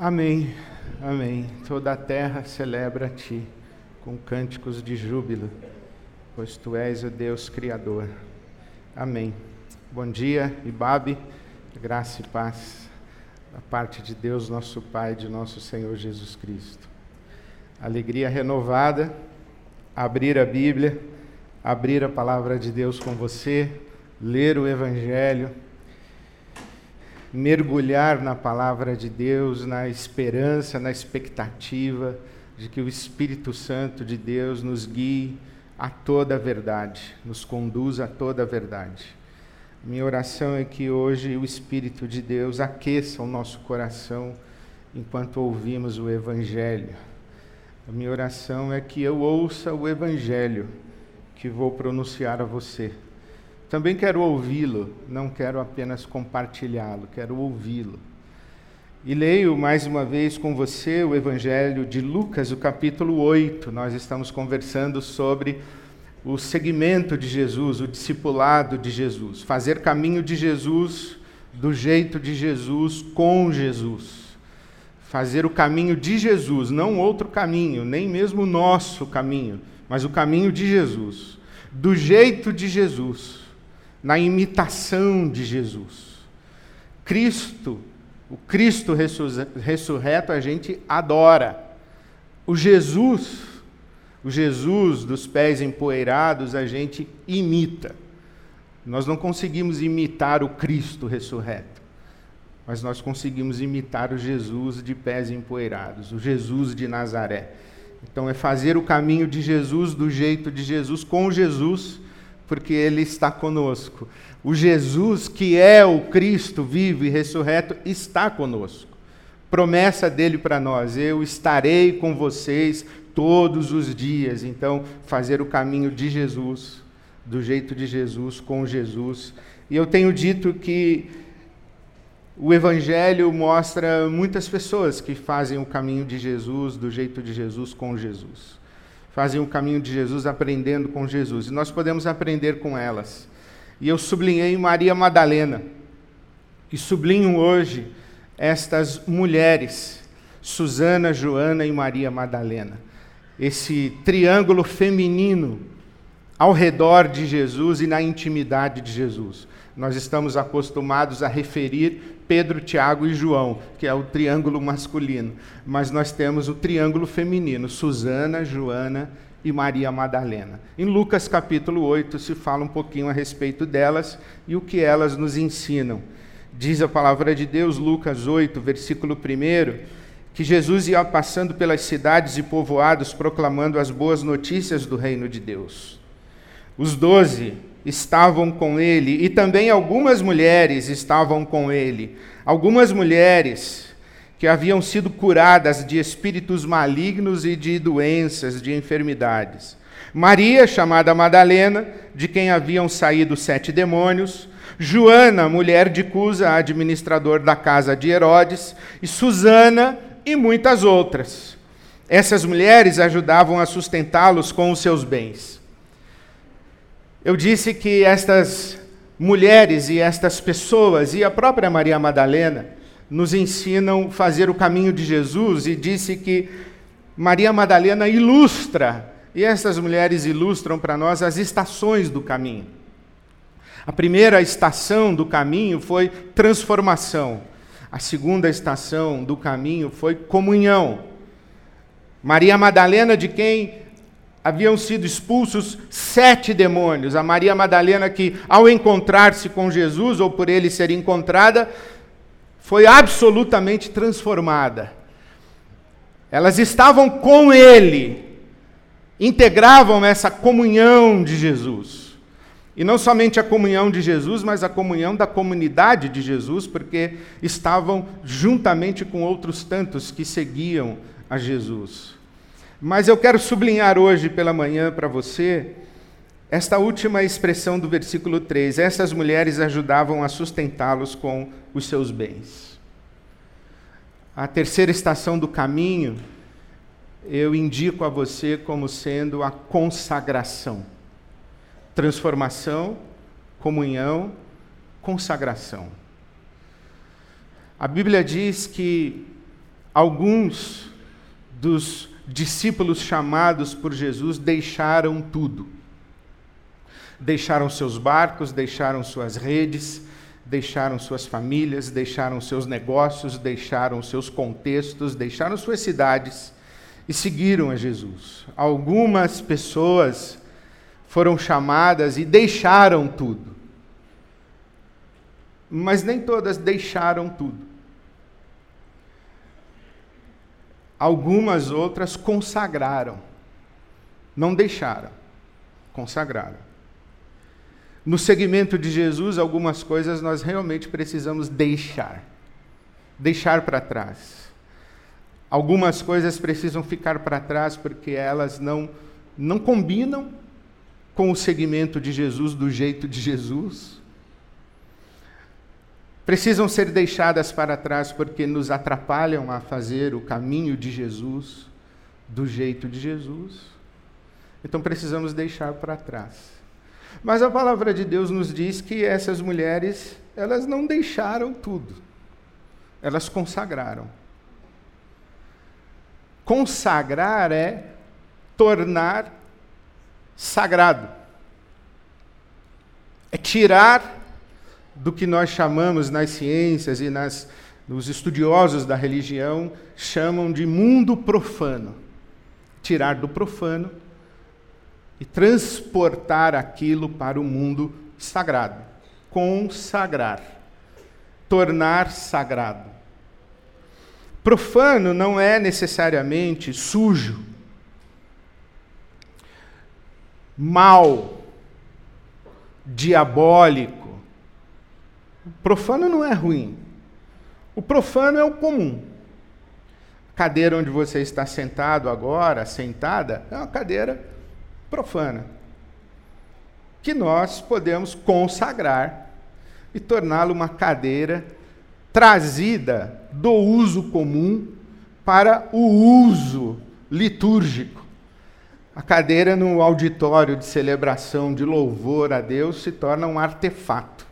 Amém, amém. Toda a terra celebra a Ti com cânticos de júbilo, pois Tu és o Deus Criador. Amém. Bom dia, Ibabe, graça e paz da parte de Deus, nosso Pai, de nosso Senhor Jesus Cristo. Alegria renovada, abrir a Bíblia, abrir a palavra de Deus com você, ler o Evangelho mergulhar na palavra de Deus, na esperança, na expectativa de que o Espírito Santo de Deus nos guie a toda a verdade, nos conduza a toda a verdade. Minha oração é que hoje o Espírito de Deus aqueça o nosso coração enquanto ouvimos o Evangelho. A minha oração é que eu ouça o Evangelho que vou pronunciar a você também quero ouvi-lo, não quero apenas compartilhá-lo, quero ouvi-lo. E leio mais uma vez com você o Evangelho de Lucas, o capítulo 8. Nós estamos conversando sobre o segmento de Jesus, o discipulado de Jesus, fazer caminho de Jesus do jeito de Jesus com Jesus. Fazer o caminho de Jesus, não outro caminho, nem mesmo o nosso caminho, mas o caminho de Jesus, do jeito de Jesus na imitação de Jesus. Cristo, o Cristo ressurreto a gente adora. O Jesus, o Jesus dos pés empoeirados a gente imita. Nós não conseguimos imitar o Cristo ressurreto, mas nós conseguimos imitar o Jesus de pés empoeirados, o Jesus de Nazaré. Então é fazer o caminho de Jesus do jeito de Jesus, com Jesus porque Ele está conosco. O Jesus, que é o Cristo vivo e ressurreto, está conosco. Promessa dele para nós: eu estarei com vocês todos os dias. Então, fazer o caminho de Jesus, do jeito de Jesus, com Jesus. E eu tenho dito que o Evangelho mostra muitas pessoas que fazem o caminho de Jesus, do jeito de Jesus, com Jesus fazem o caminho de Jesus aprendendo com Jesus. E nós podemos aprender com elas. E eu sublinhei Maria Madalena. E sublinho hoje estas mulheres, Susana, Joana e Maria Madalena. Esse triângulo feminino ao redor de Jesus e na intimidade de Jesus. Nós estamos acostumados a referir Pedro, Tiago e João, que é o triângulo masculino. Mas nós temos o triângulo feminino: Susana, Joana e Maria Madalena. Em Lucas capítulo 8 se fala um pouquinho a respeito delas e o que elas nos ensinam. Diz a palavra de Deus, Lucas 8, versículo 1, que Jesus ia passando pelas cidades e povoados proclamando as boas notícias do reino de Deus. Os doze estavam com ele e também algumas mulheres estavam com ele. Algumas mulheres que haviam sido curadas de espíritos malignos e de doenças, de enfermidades. Maria, chamada Madalena, de quem haviam saído sete demônios. Joana, mulher de Cusa, administrador da casa de Herodes. E Susana e muitas outras. Essas mulheres ajudavam a sustentá-los com os seus bens. Eu disse que estas mulheres e estas pessoas, e a própria Maria Madalena, nos ensinam fazer o caminho de Jesus, e disse que Maria Madalena ilustra, e essas mulheres ilustram para nós as estações do caminho. A primeira estação do caminho foi transformação. A segunda estação do caminho foi comunhão. Maria Madalena, de quem haviam sido expulsos sete demônios. A Maria Madalena, que ao encontrar-se com Jesus, ou por ele ser encontrada, foi absolutamente transformada. Elas estavam com ele, integravam essa comunhão de Jesus. E não somente a comunhão de Jesus, mas a comunhão da comunidade de Jesus, porque estavam juntamente com outros tantos que seguiam a Jesus. Mas eu quero sublinhar hoje pela manhã para você esta última expressão do versículo 3. Essas mulheres ajudavam a sustentá-los com os seus bens. A terceira estação do caminho, eu indico a você como sendo a consagração. Transformação, comunhão, consagração. A Bíblia diz que alguns dos discípulos chamados por Jesus deixaram tudo. Deixaram seus barcos, deixaram suas redes, deixaram suas famílias, deixaram seus negócios, deixaram seus contextos, deixaram suas cidades e seguiram a Jesus. Algumas pessoas foram chamadas e deixaram tudo. Mas nem todas deixaram tudo. Algumas outras consagraram. Não deixaram, consagraram. No segmento de Jesus, algumas coisas nós realmente precisamos deixar. Deixar para trás. Algumas coisas precisam ficar para trás porque elas não, não combinam com o segmento de Jesus, do jeito de Jesus. Precisam ser deixadas para trás porque nos atrapalham a fazer o caminho de Jesus, do jeito de Jesus. Então precisamos deixar para trás. Mas a palavra de Deus nos diz que essas mulheres, elas não deixaram tudo. Elas consagraram. Consagrar é tornar sagrado. É tirar do que nós chamamos nas ciências e nas, nos estudiosos da religião chamam de mundo profano. Tirar do profano e transportar aquilo para o mundo sagrado. Consagrar. Tornar sagrado. Profano não é necessariamente sujo, mal, diabólico. Profano não é ruim. O profano é o comum. A cadeira onde você está sentado agora, sentada, é uma cadeira profana, que nós podemos consagrar e torná-la uma cadeira trazida do uso comum para o uso litúrgico. A cadeira no auditório de celebração de louvor a Deus se torna um artefato.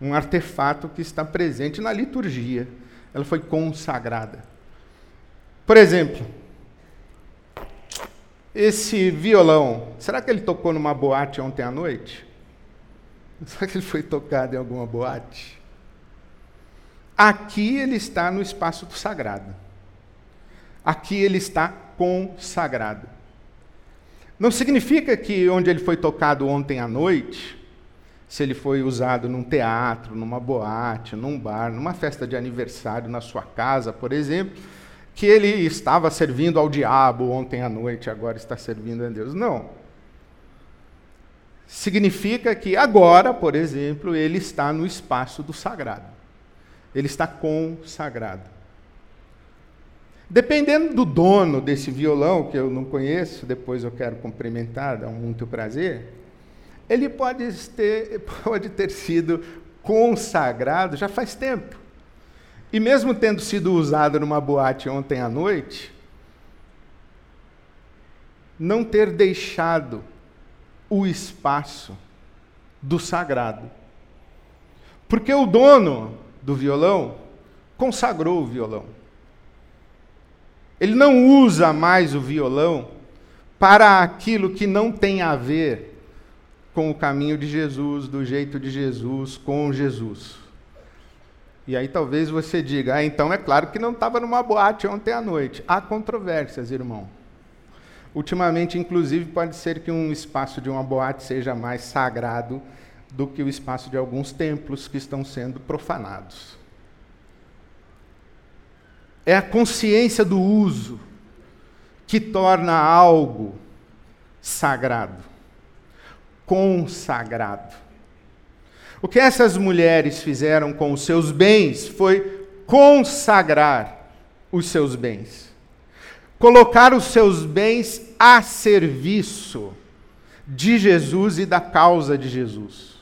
Um artefato que está presente na liturgia. Ela foi consagrada. Por exemplo, esse violão, será que ele tocou numa boate ontem à noite? Será que ele foi tocado em alguma boate? Aqui ele está no espaço do sagrado. Aqui ele está consagrado. Não significa que onde ele foi tocado ontem à noite, se ele foi usado num teatro, numa boate, num bar, numa festa de aniversário na sua casa, por exemplo, que ele estava servindo ao diabo ontem à noite, agora está servindo a Deus. Não. Significa que agora, por exemplo, ele está no espaço do sagrado. Ele está consagrado. Dependendo do dono desse violão, que eu não conheço, depois eu quero cumprimentar, dá muito prazer, ele pode ter, pode ter sido consagrado já faz tempo. E mesmo tendo sido usado numa boate ontem à noite, não ter deixado o espaço do sagrado. Porque o dono do violão consagrou o violão. Ele não usa mais o violão para aquilo que não tem a ver com o caminho de Jesus, do jeito de Jesus, com Jesus. E aí talvez você diga, ah, então é claro que não estava numa boate ontem à noite. Há controvérsias, irmão. Ultimamente, inclusive, pode ser que um espaço de uma boate seja mais sagrado do que o espaço de alguns templos que estão sendo profanados. É a consciência do uso que torna algo sagrado, consagrado. O que essas mulheres fizeram com os seus bens foi consagrar os seus bens. Colocar os seus bens a serviço de Jesus e da causa de Jesus.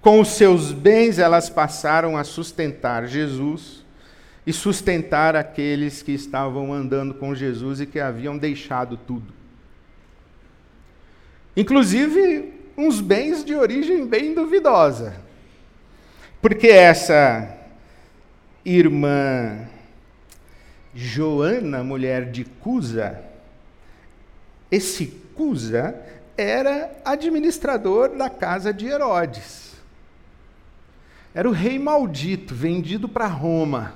Com os seus bens, elas passaram a sustentar Jesus e sustentar aqueles que estavam andando com Jesus e que haviam deixado tudo. Inclusive, uns bens de origem bem duvidosa. Porque essa irmã Joana, mulher de Cusa, esse Cusa era administrador da casa de Herodes. Era o rei maldito, vendido para Roma.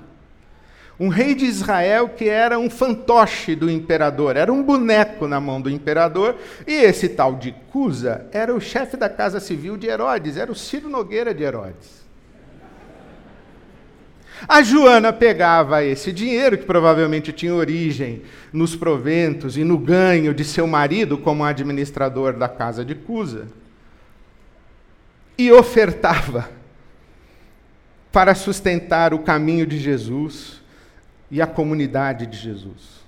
Um rei de Israel que era um fantoche do imperador, era um boneco na mão do imperador, e esse tal de Cusa era o chefe da casa civil de Herodes, era o Ciro Nogueira de Herodes. A Joana pegava esse dinheiro, que provavelmente tinha origem nos proventos e no ganho de seu marido como administrador da casa de Cusa, e ofertava para sustentar o caminho de Jesus e a comunidade de Jesus.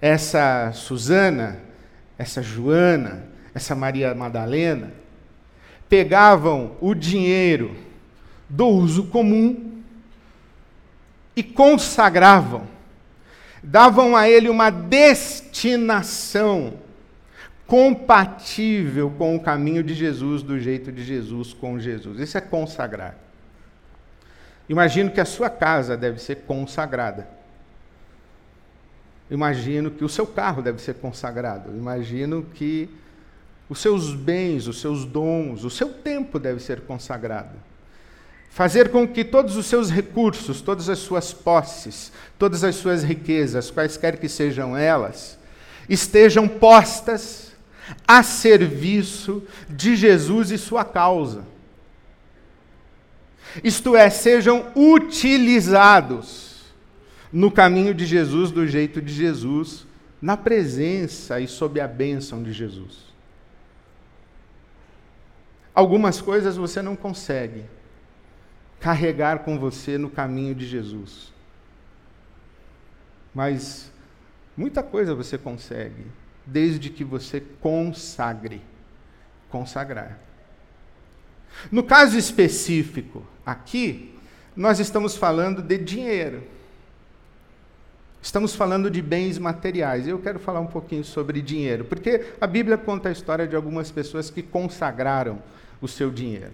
Essa Susana, essa Joana, essa Maria Madalena, pegavam o dinheiro do uso comum e consagravam, davam a ele uma destinação compatível com o caminho de Jesus, do jeito de Jesus com Jesus. Isso é consagrar. Imagino que a sua casa deve ser consagrada. Imagino que o seu carro deve ser consagrado. Imagino que os seus bens, os seus dons, o seu tempo deve ser consagrado fazer com que todos os seus recursos, todas as suas posses, todas as suas riquezas, quaisquer que sejam elas, estejam postas a serviço de Jesus e sua causa. Isto é, sejam utilizados no caminho de Jesus, do jeito de Jesus, na presença e sob a bênção de Jesus. Algumas coisas você não consegue carregar com você no caminho de Jesus. Mas muita coisa você consegue, desde que você consagre. Consagrar. No caso específico, aqui, nós estamos falando de dinheiro. Estamos falando de bens materiais. Eu quero falar um pouquinho sobre dinheiro, porque a Bíblia conta a história de algumas pessoas que consagraram o seu dinheiro.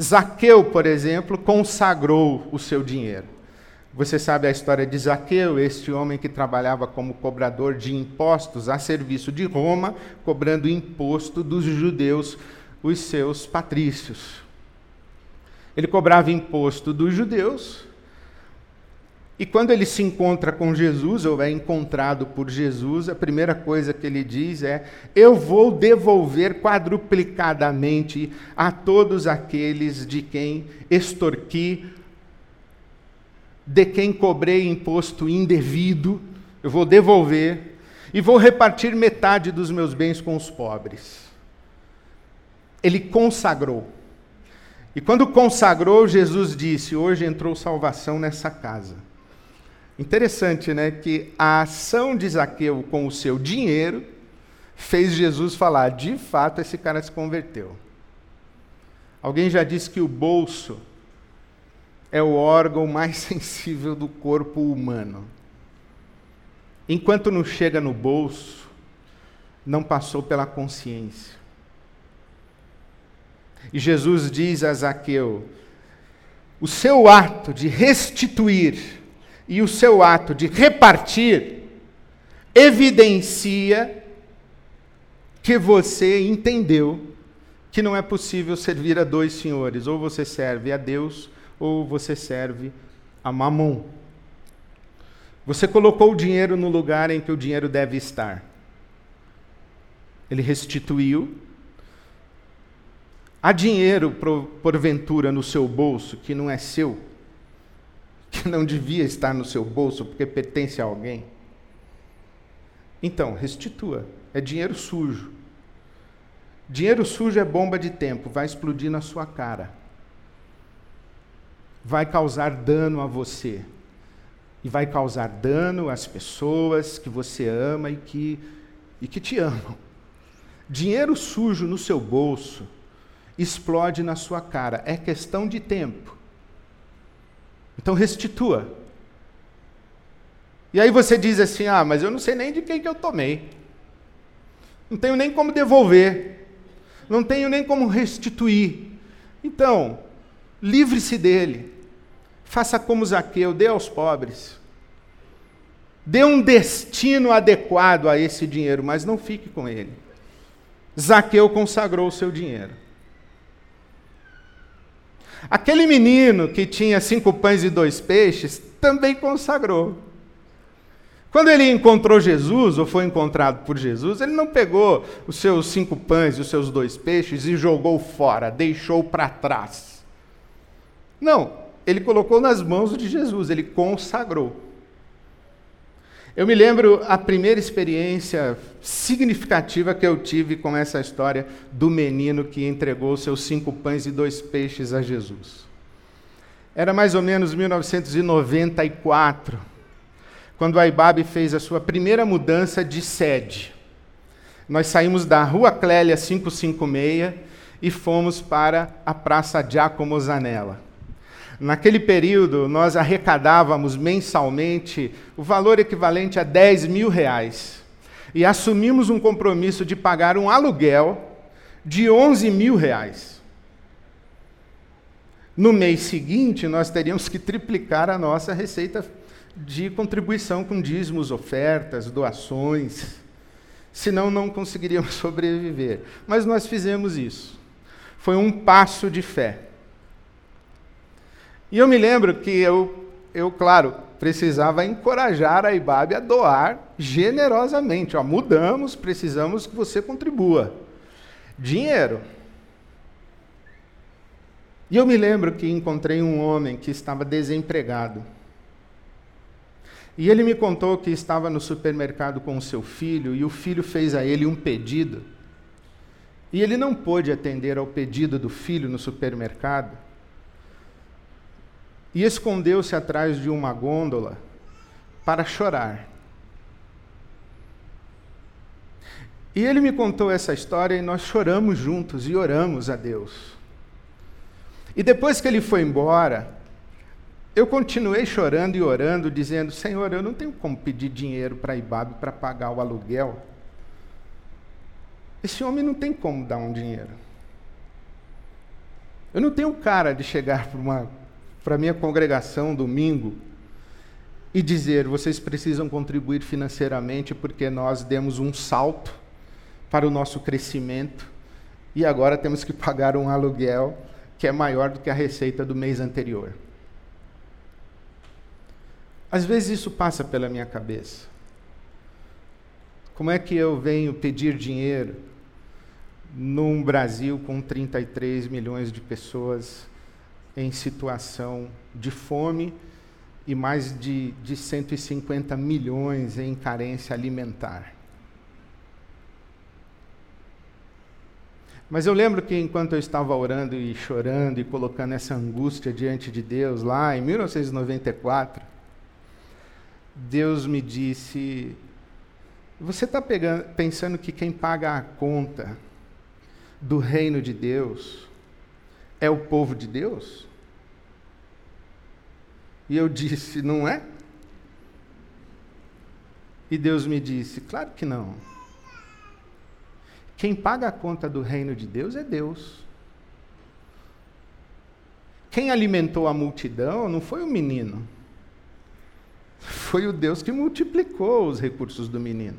Zaqueu, por exemplo, consagrou o seu dinheiro. Você sabe a história de Zaqueu, este homem que trabalhava como cobrador de impostos a serviço de Roma, cobrando imposto dos judeus, os seus patrícios. Ele cobrava imposto dos judeus e quando ele se encontra com Jesus, ou é encontrado por Jesus, a primeira coisa que ele diz é: Eu vou devolver quadruplicadamente a todos aqueles de quem extorqui, de quem cobrei imposto indevido, eu vou devolver e vou repartir metade dos meus bens com os pobres. Ele consagrou. E quando consagrou, Jesus disse: Hoje entrou salvação nessa casa. Interessante, né? Que a ação de Zaqueu com o seu dinheiro fez Jesus falar: de fato, esse cara se converteu. Alguém já disse que o bolso é o órgão mais sensível do corpo humano. Enquanto não chega no bolso, não passou pela consciência. E Jesus diz a Zaqueu: o seu ato de restituir e o seu ato de repartir evidencia que você entendeu que não é possível servir a dois senhores, ou você serve a Deus ou você serve a Mamon. Você colocou o dinheiro no lugar em que o dinheiro deve estar. Ele restituiu. Há dinheiro, porventura, no seu bolso que não é seu que não devia estar no seu bolso porque pertence a alguém? Então, restitua. É dinheiro sujo. Dinheiro sujo é bomba de tempo, vai explodir na sua cara. Vai causar dano a você. E vai causar dano às pessoas que você ama e que, e que te amam. Dinheiro sujo no seu bolso explode na sua cara. É questão de tempo. Então restitua. E aí você diz assim: ah, mas eu não sei nem de quem que eu tomei. Não tenho nem como devolver. Não tenho nem como restituir. Então, livre-se dele. Faça como Zaqueu, dê aos pobres. Dê um destino adequado a esse dinheiro, mas não fique com ele. Zaqueu consagrou o seu dinheiro. Aquele menino que tinha cinco pães e dois peixes também consagrou. Quando ele encontrou Jesus, ou foi encontrado por Jesus, ele não pegou os seus cinco pães e os seus dois peixes e jogou fora, deixou para trás. Não, ele colocou nas mãos de Jesus, ele consagrou. Eu me lembro a primeira experiência significativa que eu tive com essa história do menino que entregou seus cinco pães e dois peixes a Jesus. Era mais ou menos 1994, quando a IBAB fez a sua primeira mudança de sede. Nós saímos da Rua Clélia 556 e fomos para a Praça Giacomo Zanella. Naquele período, nós arrecadávamos mensalmente o valor equivalente a 10 mil reais. E assumimos um compromisso de pagar um aluguel de 11 mil reais. No mês seguinte, nós teríamos que triplicar a nossa receita de contribuição com dízimos, ofertas, doações. Senão, não conseguiríamos sobreviver. Mas nós fizemos isso. Foi um passo de fé. E eu me lembro que eu, eu claro, precisava encorajar a IBAB a doar generosamente. Ó, mudamos, precisamos que você contribua. Dinheiro. E eu me lembro que encontrei um homem que estava desempregado. E ele me contou que estava no supermercado com o seu filho e o filho fez a ele um pedido. E ele não pôde atender ao pedido do filho no supermercado e escondeu-se atrás de uma gôndola para chorar. E ele me contou essa história e nós choramos juntos e oramos a Deus. E depois que ele foi embora, eu continuei chorando e orando, dizendo: Senhor, eu não tenho como pedir dinheiro para Ibabe para pagar o aluguel. Esse homem não tem como dar um dinheiro. Eu não tenho cara de chegar para uma para minha congregação domingo e dizer: vocês precisam contribuir financeiramente porque nós demos um salto para o nosso crescimento e agora temos que pagar um aluguel que é maior do que a receita do mês anterior. Às vezes isso passa pela minha cabeça. Como é que eu venho pedir dinheiro num Brasil com 33 milhões de pessoas em situação de fome e mais de, de 150 milhões em carência alimentar. Mas eu lembro que enquanto eu estava orando e chorando e colocando essa angústia diante de Deus, lá em 1994, Deus me disse: Você está pensando que quem paga a conta do reino de Deus é o povo de Deus? E eu disse: Não é? E Deus me disse: Claro que não. Quem paga a conta do reino de Deus é Deus. Quem alimentou a multidão não foi o menino. Foi o Deus que multiplicou os recursos do menino.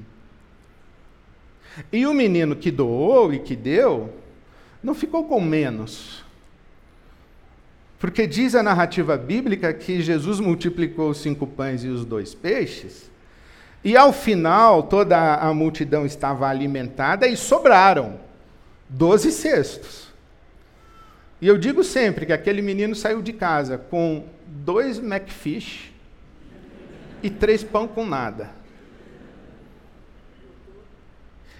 E o menino que doou e que deu, não ficou com menos. Porque diz a narrativa bíblica que Jesus multiplicou os cinco pães e os dois peixes, e ao final toda a multidão estava alimentada e sobraram doze cestos. E eu digo sempre que aquele menino saiu de casa com dois McFish e três pão com nada.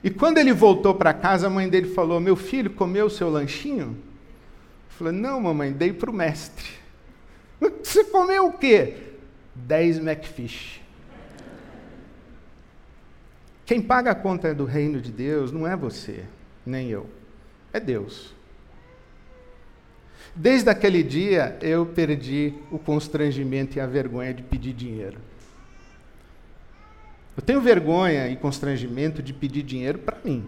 E quando ele voltou para casa, a mãe dele falou: Meu filho, comeu o seu lanchinho? Falei, não, mamãe, dei para o mestre. Você comeu o quê? Dez McFish. Quem paga a conta do reino de Deus não é você, nem eu. É Deus. Desde aquele dia, eu perdi o constrangimento e a vergonha de pedir dinheiro. Eu tenho vergonha e constrangimento de pedir dinheiro para mim.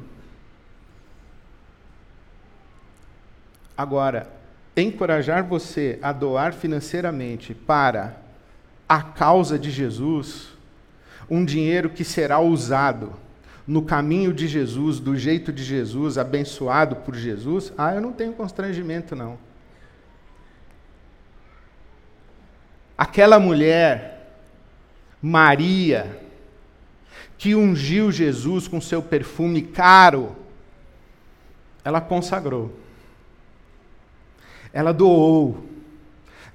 Agora, encorajar você a doar financeiramente para a causa de Jesus, um dinheiro que será usado no caminho de Jesus, do jeito de Jesus, abençoado por Jesus, ah, eu não tenho constrangimento não. Aquela mulher, Maria, que ungiu Jesus com seu perfume caro, ela consagrou. Ela doou,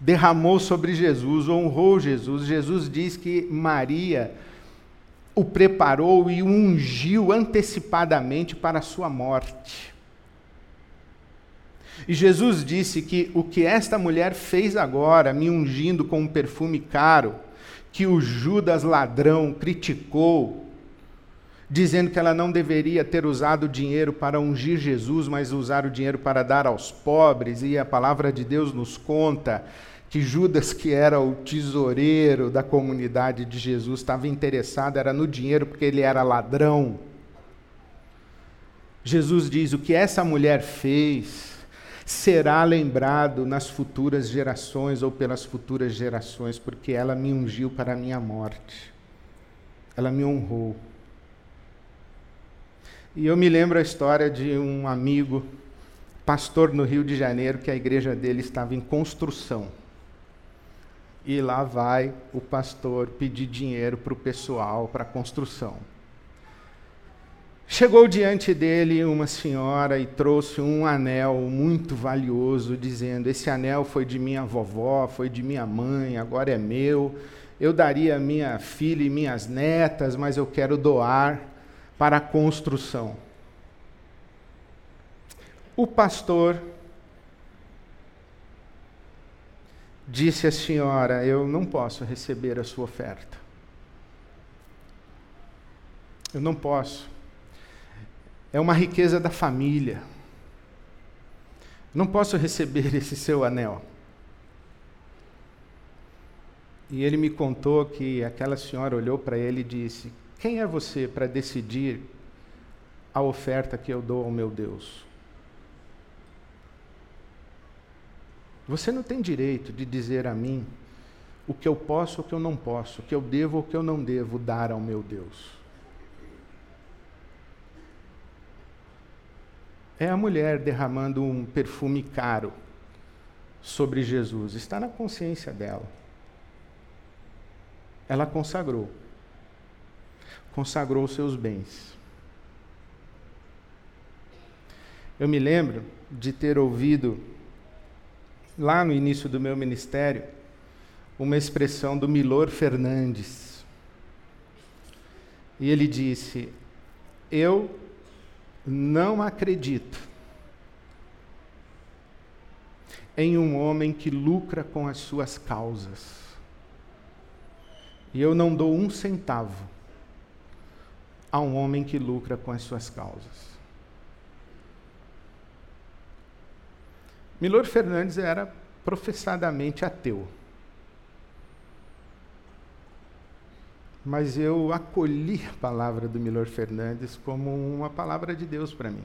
derramou sobre Jesus, honrou Jesus. Jesus diz que Maria o preparou e o ungiu antecipadamente para a sua morte. E Jesus disse que o que esta mulher fez agora, me ungindo com um perfume caro, que o Judas ladrão criticou, dizendo que ela não deveria ter usado o dinheiro para ungir Jesus, mas usar o dinheiro para dar aos pobres, e a palavra de Deus nos conta que Judas, que era o tesoureiro da comunidade de Jesus, estava interessado era no dinheiro porque ele era ladrão. Jesus diz: o que essa mulher fez será lembrado nas futuras gerações ou pelas futuras gerações, porque ela me ungiu para a minha morte. Ela me honrou. E eu me lembro a história de um amigo, pastor no Rio de Janeiro, que a igreja dele estava em construção. E lá vai o pastor pedir dinheiro para o pessoal, para a construção. Chegou diante dele uma senhora e trouxe um anel muito valioso, dizendo: Esse anel foi de minha vovó, foi de minha mãe, agora é meu. Eu daria minha filha e minhas netas, mas eu quero doar para a construção. O pastor disse a senhora: Eu não posso receber a sua oferta. Eu não posso. É uma riqueza da família. Não posso receber esse seu anel. E ele me contou que aquela senhora olhou para ele e disse: Quem é você para decidir a oferta que eu dou ao meu Deus? Você não tem direito de dizer a mim o que eu posso ou o que eu não posso, o que eu devo ou o que eu não devo dar ao meu Deus. É a mulher derramando um perfume caro sobre Jesus, está na consciência dela. Ela consagrou, consagrou seus bens. Eu me lembro de ter ouvido lá no início do meu ministério, uma expressão do Milor Fernandes. E ele disse: Eu não acredito em um homem que lucra com as suas causas. E eu não dou um centavo a um homem que lucra com as suas causas. Milor Fernandes era professadamente ateu. Mas eu acolhi a palavra do Milor Fernandes como uma palavra de Deus para mim.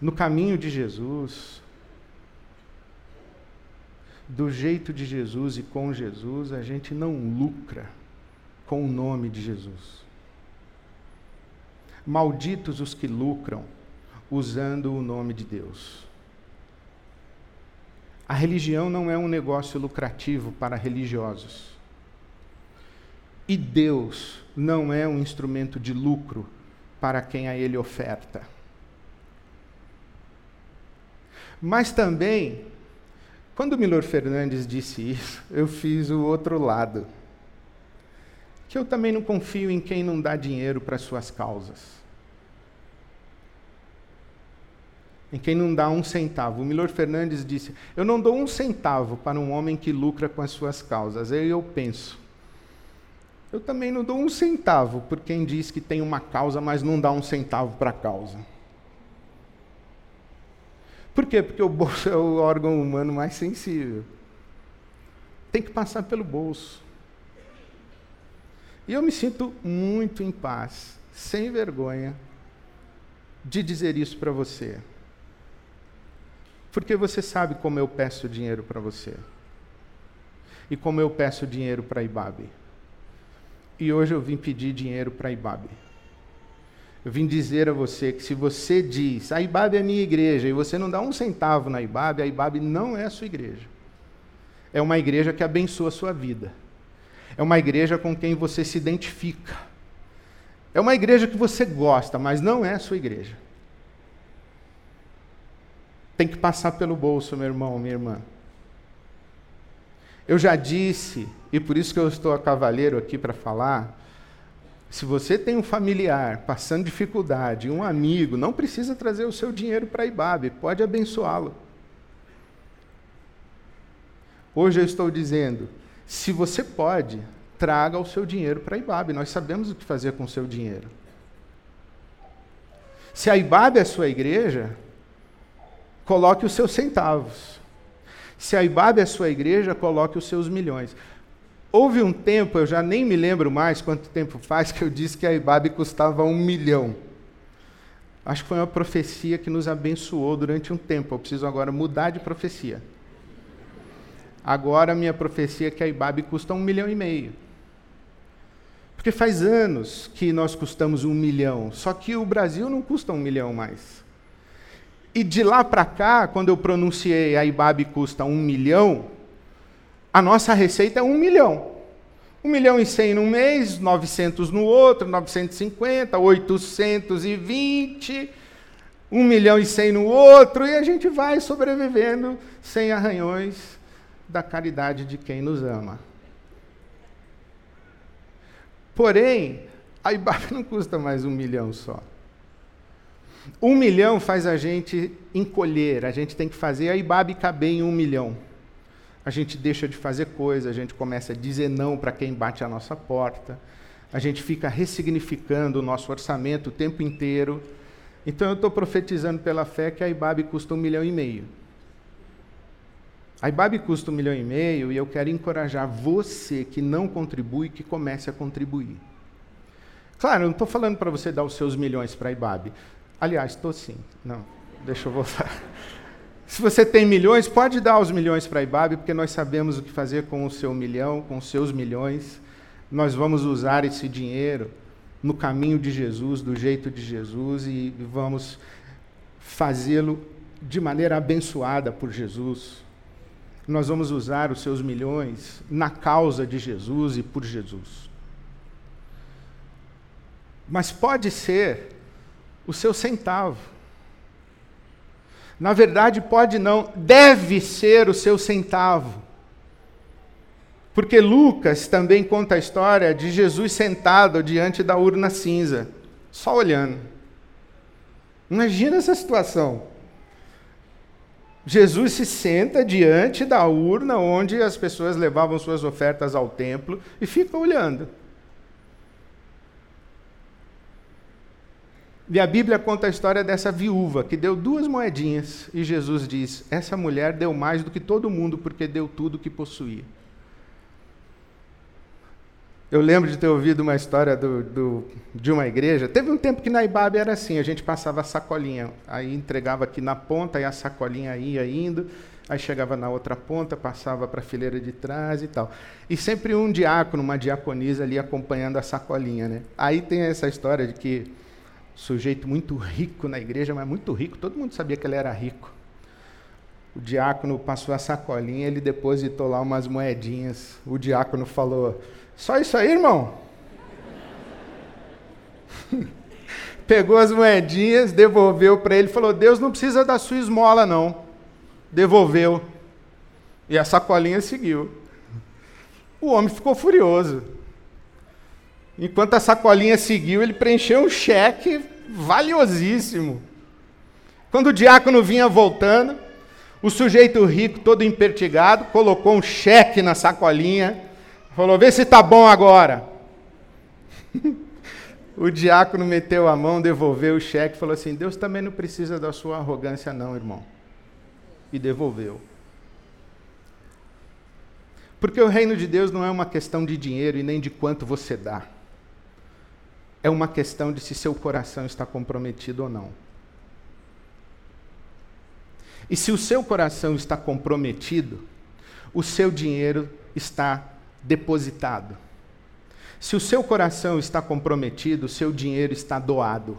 No caminho de Jesus, do jeito de Jesus e com Jesus, a gente não lucra com o nome de Jesus. Malditos os que lucram usando o nome de Deus. A religião não é um negócio lucrativo para religiosos. E Deus não é um instrumento de lucro para quem a Ele oferta. Mas também, quando Milor Fernandes disse isso, eu fiz o outro lado. Que eu também não confio em quem não dá dinheiro para suas causas. em quem não dá um centavo. O Milor Fernandes disse: Eu não dou um centavo para um homem que lucra com as suas causas. Aí eu penso. Eu também não dou um centavo por quem diz que tem uma causa, mas não dá um centavo para a causa. Por quê? Porque o bolso é o órgão humano mais sensível. Tem que passar pelo bolso. E eu me sinto muito em paz, sem vergonha, de dizer isso para você. Porque você sabe como eu peço dinheiro para você. e como eu peço dinheiro para a IBAB. E hoje eu vim pedir dinheiro para a IBAB. Eu vim dizer a você que se você diz, a IBAB é minha igreja, e você não dá um centavo na IBAB, a IBAB não é a sua igreja. É uma igreja que abençoa a sua vida. É uma igreja com quem você se identifica. É uma igreja que você gosta, mas não é a sua igreja. Tem que passar pelo bolso, meu irmão, minha irmã. Eu já disse, e por isso que eu estou a cavaleiro aqui para falar, se você tem um familiar passando dificuldade, um amigo, não precisa trazer o seu dinheiro para a IBAB, pode abençoá-lo. Hoje eu estou dizendo, se você pode, traga o seu dinheiro para a IBAB. Nós sabemos o que fazer com o seu dinheiro. Se a IBAB é a sua igreja, coloque os seus centavos. Se a IBAB é a sua igreja, coloque os seus milhões. Houve um tempo, eu já nem me lembro mais quanto tempo faz, que eu disse que a IBAB custava um milhão. Acho que foi uma profecia que nos abençoou durante um tempo. Eu preciso agora mudar de profecia. Agora minha profecia é que a IBAB custa um milhão e meio. Porque faz anos que nós custamos um milhão, só que o Brasil não custa um milhão mais. E de lá para cá, quando eu pronunciei a IBAB custa um milhão, a nossa receita é um milhão. Um milhão e cem num mês, 900 no outro, 950, 820, um milhão e cem no outro, e a gente vai sobrevivendo sem arranhões da caridade de quem nos ama. Porém, a IBAB não custa mais um milhão só. Um milhão faz a gente encolher, a gente tem que fazer a IBAB caber em um milhão. A gente deixa de fazer coisa, a gente começa a dizer não para quem bate a nossa porta, a gente fica ressignificando o nosso orçamento o tempo inteiro. Então eu estou profetizando pela fé que a IBAB custa um milhão e meio. A IBAB custa um milhão e meio e eu quero encorajar você que não contribui, que comece a contribuir. Claro, eu não estou falando para você dar os seus milhões para a IBAB. Aliás, estou sim. Não, deixa eu voltar. Se você tem milhões, pode dar os milhões para a IBAB, porque nós sabemos o que fazer com o seu milhão, com os seus milhões. Nós vamos usar esse dinheiro no caminho de Jesus, do jeito de Jesus, e vamos fazê-lo de maneira abençoada por Jesus nós vamos usar os seus milhões na causa de Jesus e por Jesus. Mas pode ser o seu centavo. Na verdade, pode não, deve ser o seu centavo. Porque Lucas também conta a história de Jesus sentado diante da urna cinza, só olhando. Imagina essa situação. Jesus se senta diante da urna onde as pessoas levavam suas ofertas ao templo e fica olhando. E a Bíblia conta a história dessa viúva que deu duas moedinhas e Jesus diz: Essa mulher deu mais do que todo mundo porque deu tudo o que possuía. Eu lembro de ter ouvido uma história do, do, de uma igreja. Teve um tempo que na Ibabe era assim: a gente passava a sacolinha, aí entregava aqui na ponta, e a sacolinha ia indo, aí chegava na outra ponta, passava para a fileira de trás e tal. E sempre um diácono, uma diaconisa ali acompanhando a sacolinha. Né? Aí tem essa história de que sujeito muito rico na igreja, mas muito rico, todo mundo sabia que ele era rico. O diácono passou a sacolinha, ele depositou lá umas moedinhas. O diácono falou só isso aí, irmão? Pegou as moedinhas, devolveu para ele, falou: Deus não precisa da sua esmola, não. Devolveu. E a sacolinha seguiu. O homem ficou furioso. Enquanto a sacolinha seguiu, ele preencheu um cheque valiosíssimo. Quando o diácono vinha voltando, o sujeito rico, todo empertigado, colocou um cheque na sacolinha Falou: vê se está bom agora. o diácono meteu a mão, devolveu o cheque falou assim: Deus também não precisa da sua arrogância, não, irmão. E devolveu. Porque o reino de Deus não é uma questão de dinheiro e nem de quanto você dá. É uma questão de se seu coração está comprometido ou não. E se o seu coração está comprometido, o seu dinheiro está depositado. Se o seu coração está comprometido, o seu dinheiro está doado.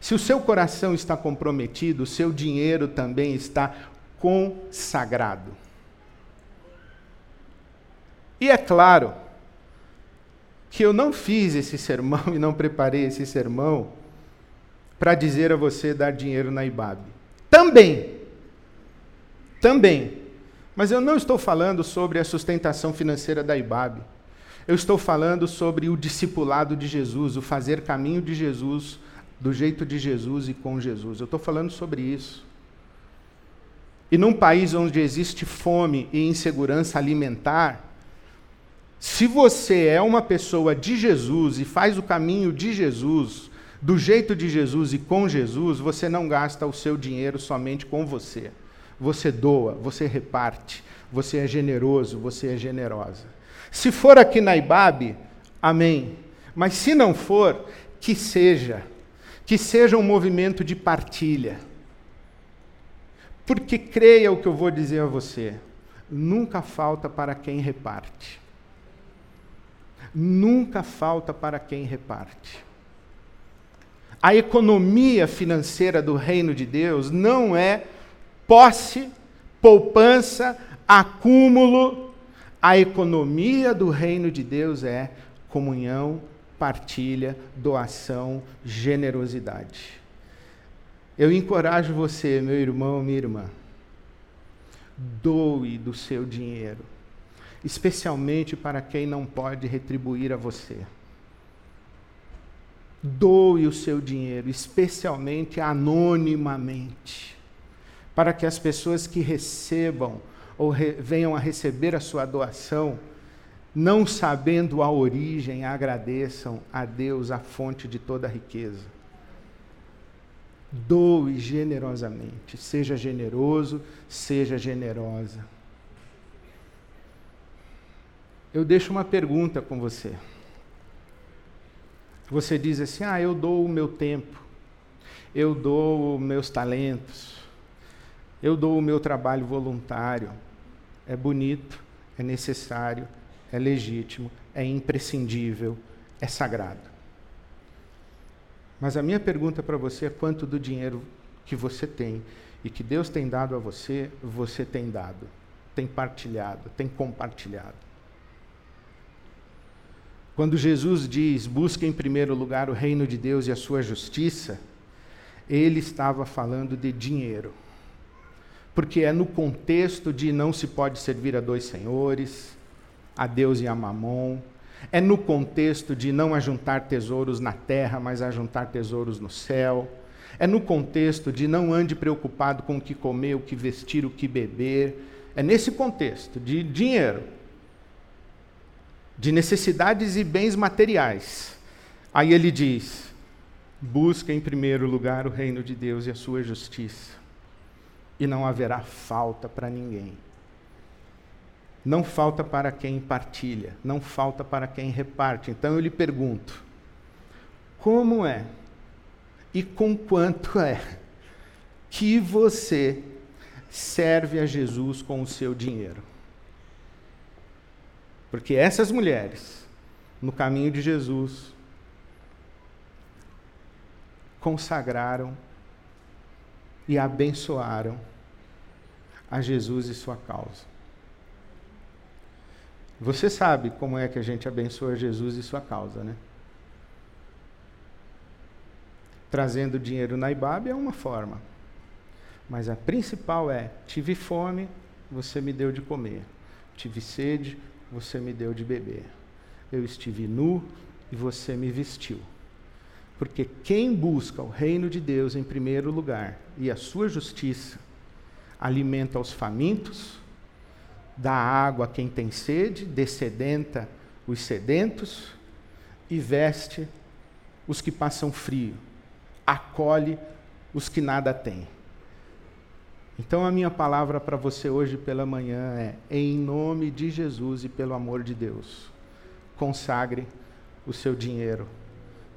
Se o seu coração está comprometido, o seu dinheiro também está consagrado. E é claro que eu não fiz esse sermão e não preparei esse sermão para dizer a você dar dinheiro na IBAB. Também. Também. Mas eu não estou falando sobre a sustentação financeira da IBAB. Eu estou falando sobre o discipulado de Jesus, o fazer caminho de Jesus, do jeito de Jesus e com Jesus. Eu estou falando sobre isso. E num país onde existe fome e insegurança alimentar, se você é uma pessoa de Jesus e faz o caminho de Jesus, do jeito de Jesus e com Jesus, você não gasta o seu dinheiro somente com você você doa, você reparte, você é generoso, você é generosa. Se for aqui na IBAB, amém. Mas se não for, que seja. Que seja um movimento de partilha. Porque creia o que eu vou dizer a você: nunca falta para quem reparte. Nunca falta para quem reparte. A economia financeira do reino de Deus não é posse, poupança, acúmulo. A economia do reino de Deus é comunhão, partilha, doação, generosidade. Eu encorajo você, meu irmão, minha irmã, doe do seu dinheiro, especialmente para quem não pode retribuir a você. Doe o seu dinheiro, especialmente anonimamente para que as pessoas que recebam ou re, venham a receber a sua doação, não sabendo a origem, agradeçam a Deus, a fonte de toda a riqueza. Doe generosamente, seja generoso, seja generosa. Eu deixo uma pergunta com você. Você diz assim: Ah, eu dou o meu tempo, eu dou meus talentos, eu dou o meu trabalho voluntário. É bonito, é necessário, é legítimo, é imprescindível, é sagrado. Mas a minha pergunta para você é quanto do dinheiro que você tem e que Deus tem dado a você, você tem dado, tem partilhado, tem compartilhado. Quando Jesus diz: busque em primeiro lugar o reino de Deus e a sua justiça, ele estava falando de dinheiro porque é no contexto de não se pode servir a dois senhores, a Deus e a Mamon. É no contexto de não ajuntar tesouros na terra, mas ajuntar tesouros no céu. É no contexto de não ande preocupado com o que comer, o que vestir, o que beber. É nesse contexto de dinheiro, de necessidades e bens materiais. Aí ele diz: busca em primeiro lugar o reino de Deus e a sua justiça e não haverá falta para ninguém. Não falta para quem partilha, não falta para quem reparte. Então eu lhe pergunto: como é e com quanto é que você serve a Jesus com o seu dinheiro? Porque essas mulheres, no caminho de Jesus, consagraram e abençoaram a Jesus e sua causa. Você sabe como é que a gente abençoa Jesus e sua causa, né? Trazendo dinheiro na IBAB é uma forma. Mas a principal é: tive fome, você me deu de comer. Tive sede, você me deu de beber. Eu estive nu e você me vestiu. Porque quem busca o reino de Deus em primeiro lugar e a sua justiça, alimenta os famintos, dá água a quem tem sede, descedenta os sedentos e veste os que passam frio, acolhe os que nada têm. Então a minha palavra para você hoje pela manhã é: em nome de Jesus e pelo amor de Deus, consagre o seu dinheiro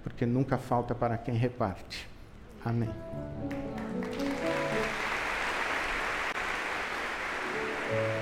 porque nunca falta para quem reparte. Amém. Yeah.